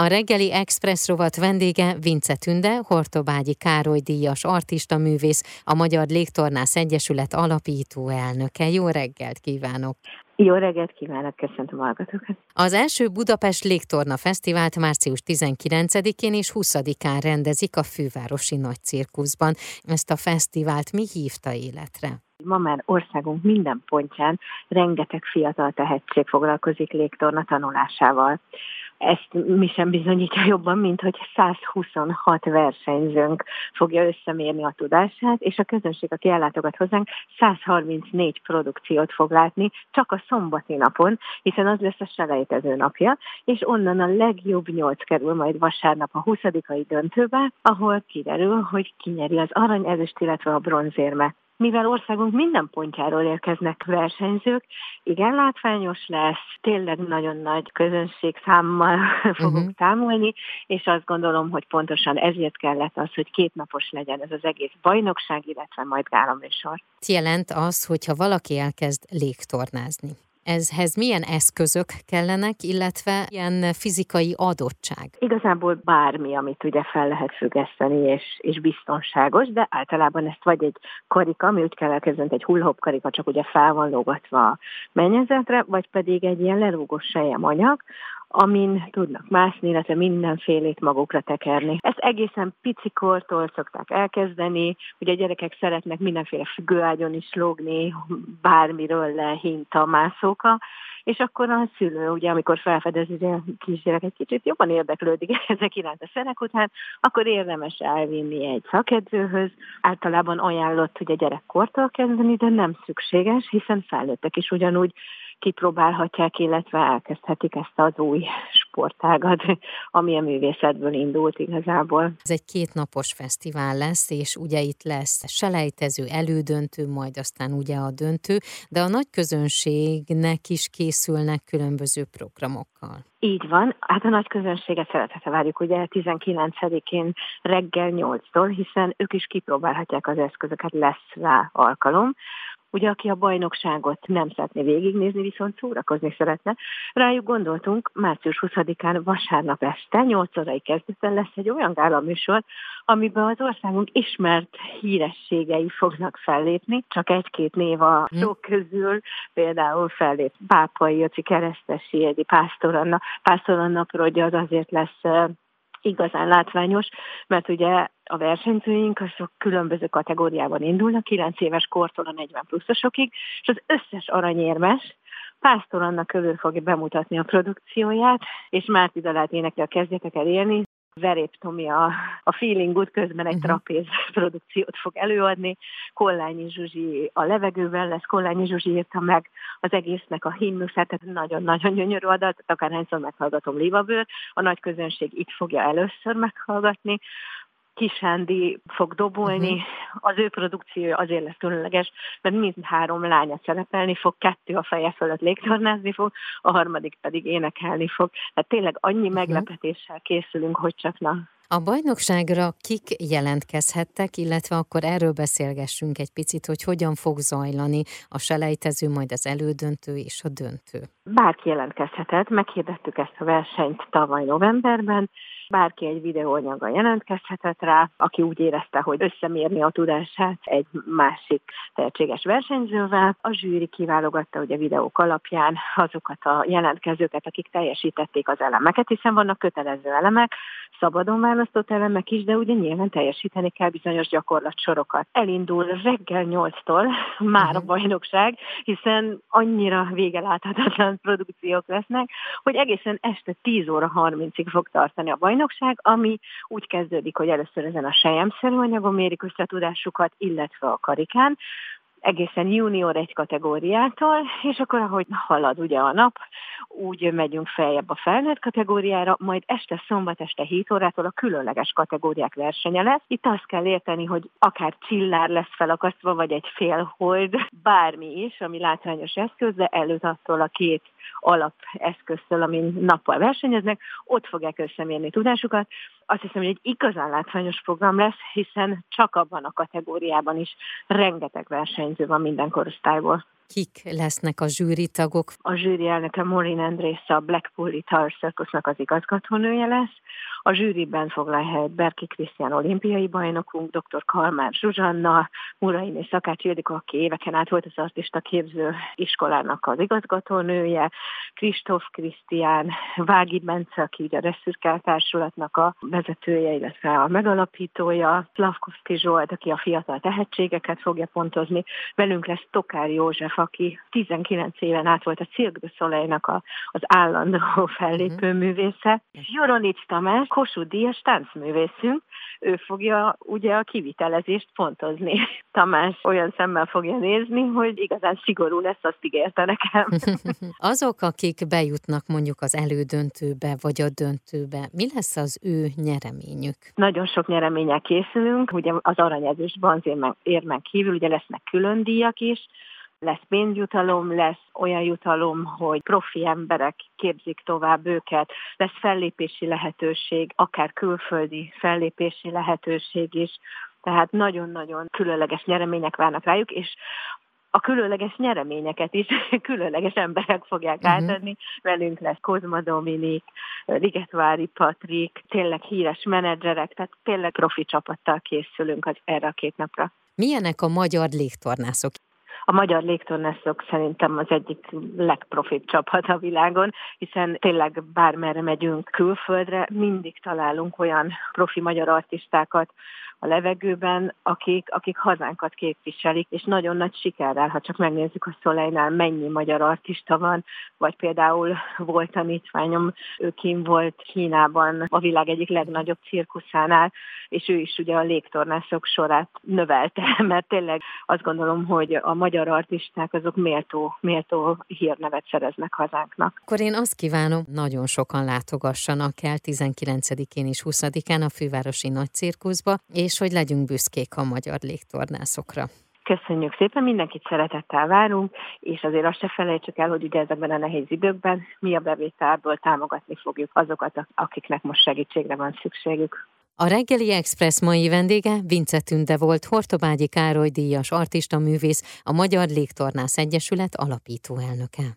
A reggeli Express rovat vendége Vince Tünde, Hortobágyi Károly díjas artista művész, a Magyar Légtornász Egyesület alapító elnöke. Jó reggelt kívánok! Jó reggelt kívánok, köszöntöm a hallgatókat. Az első Budapest Légtorna Fesztivált március 19-én és 20-án rendezik a Fővárosi Nagy Cirkuszban. Ezt a fesztivált mi hívta életre? Ma már országunk minden pontján rengeteg fiatal tehetség foglalkozik légtorna tanulásával ezt mi sem bizonyítja jobban, mint hogy 126 versenyzőnk fogja összemérni a tudását, és a közönség, aki ellátogat hozzánk, 134 produkciót fog látni csak a szombati napon, hiszen az lesz a selejtező napja, és onnan a legjobb nyolc kerül majd vasárnap a 20. döntőbe, ahol kiderül, hogy kinyeri az arany, ezüst, illetve a bronzérmet mivel országunk minden pontjáról érkeznek versenyzők, igen látványos lesz, tényleg nagyon nagy közönség számmal fogunk uh-huh. támolni, és azt gondolom, hogy pontosan ezért kellett az, hogy két napos legyen ez az egész bajnokság, illetve majd gálaműsor. Jelent az, hogyha valaki elkezd légtornázni? Ezhez milyen eszközök kellenek, illetve ilyen fizikai adottság? Igazából bármi, amit ugye fel lehet függeszteni, és, és biztonságos, de általában ezt vagy egy karika, ami úgy kell elkezdeni, egy hullhop karika, csak ugye fel van lógatva a mennyezetre, vagy pedig egy ilyen lerúgós anyag, amin tudnak mászni, illetve mindenfélét magukra tekerni. Ezt egészen picikortól szokták elkezdeni, ugye a gyerekek szeretnek mindenféle függőágyon is lógni, bármiről a mászóka, és akkor a szülő, ugye, amikor felfedezi, hogy a kisgyerek egy kicsit jobban érdeklődik ezek iránt a szerek után, akkor érdemes elvinni egy szakedzőhöz. Általában ajánlott, hogy a gyerek kortól kezdeni, de nem szükséges, hiszen felnőttek is ugyanúgy kipróbálhatják, illetve elkezdhetik ezt az új sportágat, ami a művészetből indult igazából. Ez egy kétnapos fesztivál lesz, és ugye itt lesz selejtező, elődöntő, majd aztán ugye a döntő, de a nagy közönségnek is készülnek különböző programokkal. Így van, hát a nagy közönséget szeretettel várjuk ugye 19-én reggel 8-tól, hiszen ők is kipróbálhatják az eszközöket, lesz rá alkalom. Ugye, aki a bajnokságot nem szeretné végignézni, viszont szórakozni szeretne. Rájuk gondoltunk, március 20-án vasárnap este, 8 órai kezdeten lesz egy olyan gálaműsor, amiben az országunk ismert hírességei fognak fellépni, csak egy-két név a hm. sok közül, például fellép Pápai Jöci Keresztesi, egy Pásztor Anna, Pásztor Anna az azért lesz igazán látványos, mert ugye a versenyzőink azok különböző kategóriában indulnak, 9 éves kortól a 40 pluszosokig, és az összes aranyérmes Pásztor Anna körül fogja bemutatni a produkcióját, és Márti dalát énekel kezdjetek el élni, Verép Tomi a, a Feeling Good közben egy uh-huh. trapéz produkciót fog előadni. Kollányi Zsuzsi a levegőben lesz, Kollányi Zsuzsi írta meg az egésznek a himnuszát, tehát nagyon-nagyon gyönyörű adat, akárhányszor meghallgatom Livabőr, a nagy közönség itt fogja először meghallgatni. Kisándi fog dobolni, uh-huh. az ő produkciója azért lesz különleges, mert mind három lánya szerepelni fog, kettő a feje fölött légtornázni fog, a harmadik pedig énekelni fog. Tehát tényleg annyi uh-huh. meglepetéssel készülünk, hogy csak na. A bajnokságra kik jelentkezhettek, illetve akkor erről beszélgessünk egy picit, hogy hogyan fog zajlani a selejtező, majd az elődöntő és a döntő. Bárki jelentkezhetett, meghirdettük ezt a versenyt tavaly novemberben, Bárki egy videóanyaggal jelentkezhetett rá, aki úgy érezte, hogy összemérni a tudását egy másik tehetséges versenyzővel. A zsűri kiválogatta ugye videók alapján azokat a jelentkezőket, akik teljesítették az elemeket, hiszen vannak kötelező elemek, szabadon választott elemek is, de ugye nyilván teljesíteni kell bizonyos gyakorlatsorokat. Elindul reggel 8-tól már a mhm. bajnokság, hiszen annyira vége láthatatlan produkciók lesznek, hogy egészen este 10 óra 30-ig fog tartani a bajnokság, ami úgy kezdődik, hogy először ezen a sejemszerű anyagon mérik összetudásukat, illetve a karikán, egészen junior egy kategóriától, és akkor ahogy halad ugye a nap, úgy megyünk feljebb a felnőtt kategóriára, majd este szombat este 7 órától a különleges kategóriák versenye lesz. Itt azt kell érteni, hogy akár csillár lesz felakasztva, vagy egy félhold, bármi is, ami látványos eszköz, de előtt attól a két alapeszköztől, amin nappal versenyeznek, ott fogják összemérni tudásukat. Azt hiszem, hogy egy igazán látványos program lesz, hiszen csak abban a kategóriában is rengeteg versenyző van minden korosztályból. Kik lesznek a zsűritagok? A zsűri elnöke Maureen Andrész a Blackpool Guitar Circusnak az igazgatónője lesz, a zsűriben foglal helyet Berki Krisztián olimpiai bajnokunk, dr. Kalmár Zsuzsanna, Murai és Szakács Ildikó, aki éveken át volt az artista képző iskolának az igazgatónője, Kristóf Krisztián, Vági Bence, aki ugye a Reszürkel Társulatnak a vezetője, illetve a megalapítója, Slavkovszki Zsolt, aki a fiatal tehetségeket fogja pontozni. Velünk lesz Tokár József, aki 19 éven át volt a Cirque du Soleil-nak a, az állandó fellépő művésze. Joronics Tamás, Kossuth Díjas táncművészünk, ő fogja ugye a kivitelezést pontozni. Tamás olyan szemmel fogja nézni, hogy igazán szigorú lesz, azt ígérte nekem. Azok, akik bejutnak mondjuk az elődöntőbe vagy a döntőbe, mi lesz az ő nyereményük? Nagyon sok nyeremények készülünk, ugye az aranyezős érmen kívül ugye lesznek külön díjak is, lesz pénzjutalom, lesz olyan jutalom, hogy profi emberek képzik tovább őket, lesz fellépési lehetőség, akár külföldi fellépési lehetőség is, tehát nagyon-nagyon különleges nyeremények várnak rájuk, és a különleges nyereményeket is különleges emberek fogják uh-huh. átadni. Velünk lesz Kozma Dominik, Ligetvári Patrik, tényleg híres menedzserek, tehát tényleg profi csapattal készülünk az, erre a két napra. Milyenek a magyar légtornászok? A magyar légtornászok szerintem az egyik legprofibb csapat a világon, hiszen tényleg bármerre megyünk külföldre, mindig találunk olyan profi magyar artistákat, a levegőben, akik, akik hazánkat képviselik, és nagyon nagy sikerrel, ha csak megnézzük a Szolejnál mennyi magyar artista van, vagy például volt tanítványom, ő kim volt Kínában a világ egyik legnagyobb cirkuszánál, és ő is ugye a légtornászok sorát növelte, mert tényleg azt gondolom, hogy a magyar artisták azok méltó, méltó hírnevet szereznek hazánknak. Akkor én azt kívánom, nagyon sokan látogassanak el 19-én és 20-án a fővárosi nagy cirkuszba, és és hogy legyünk büszkék a magyar légtornászokra. Köszönjük szépen, mindenkit szeretettel várunk, és azért azt se felejtsük el, hogy ugye ezekben a nehéz időkben mi a bevételből támogatni fogjuk azokat, akiknek most segítségre van szükségük. A reggeli Express mai vendége Vince Tünde volt, Hortobágyi Károly díjas artista művész, a Magyar Légtornász Egyesület alapító elnöke.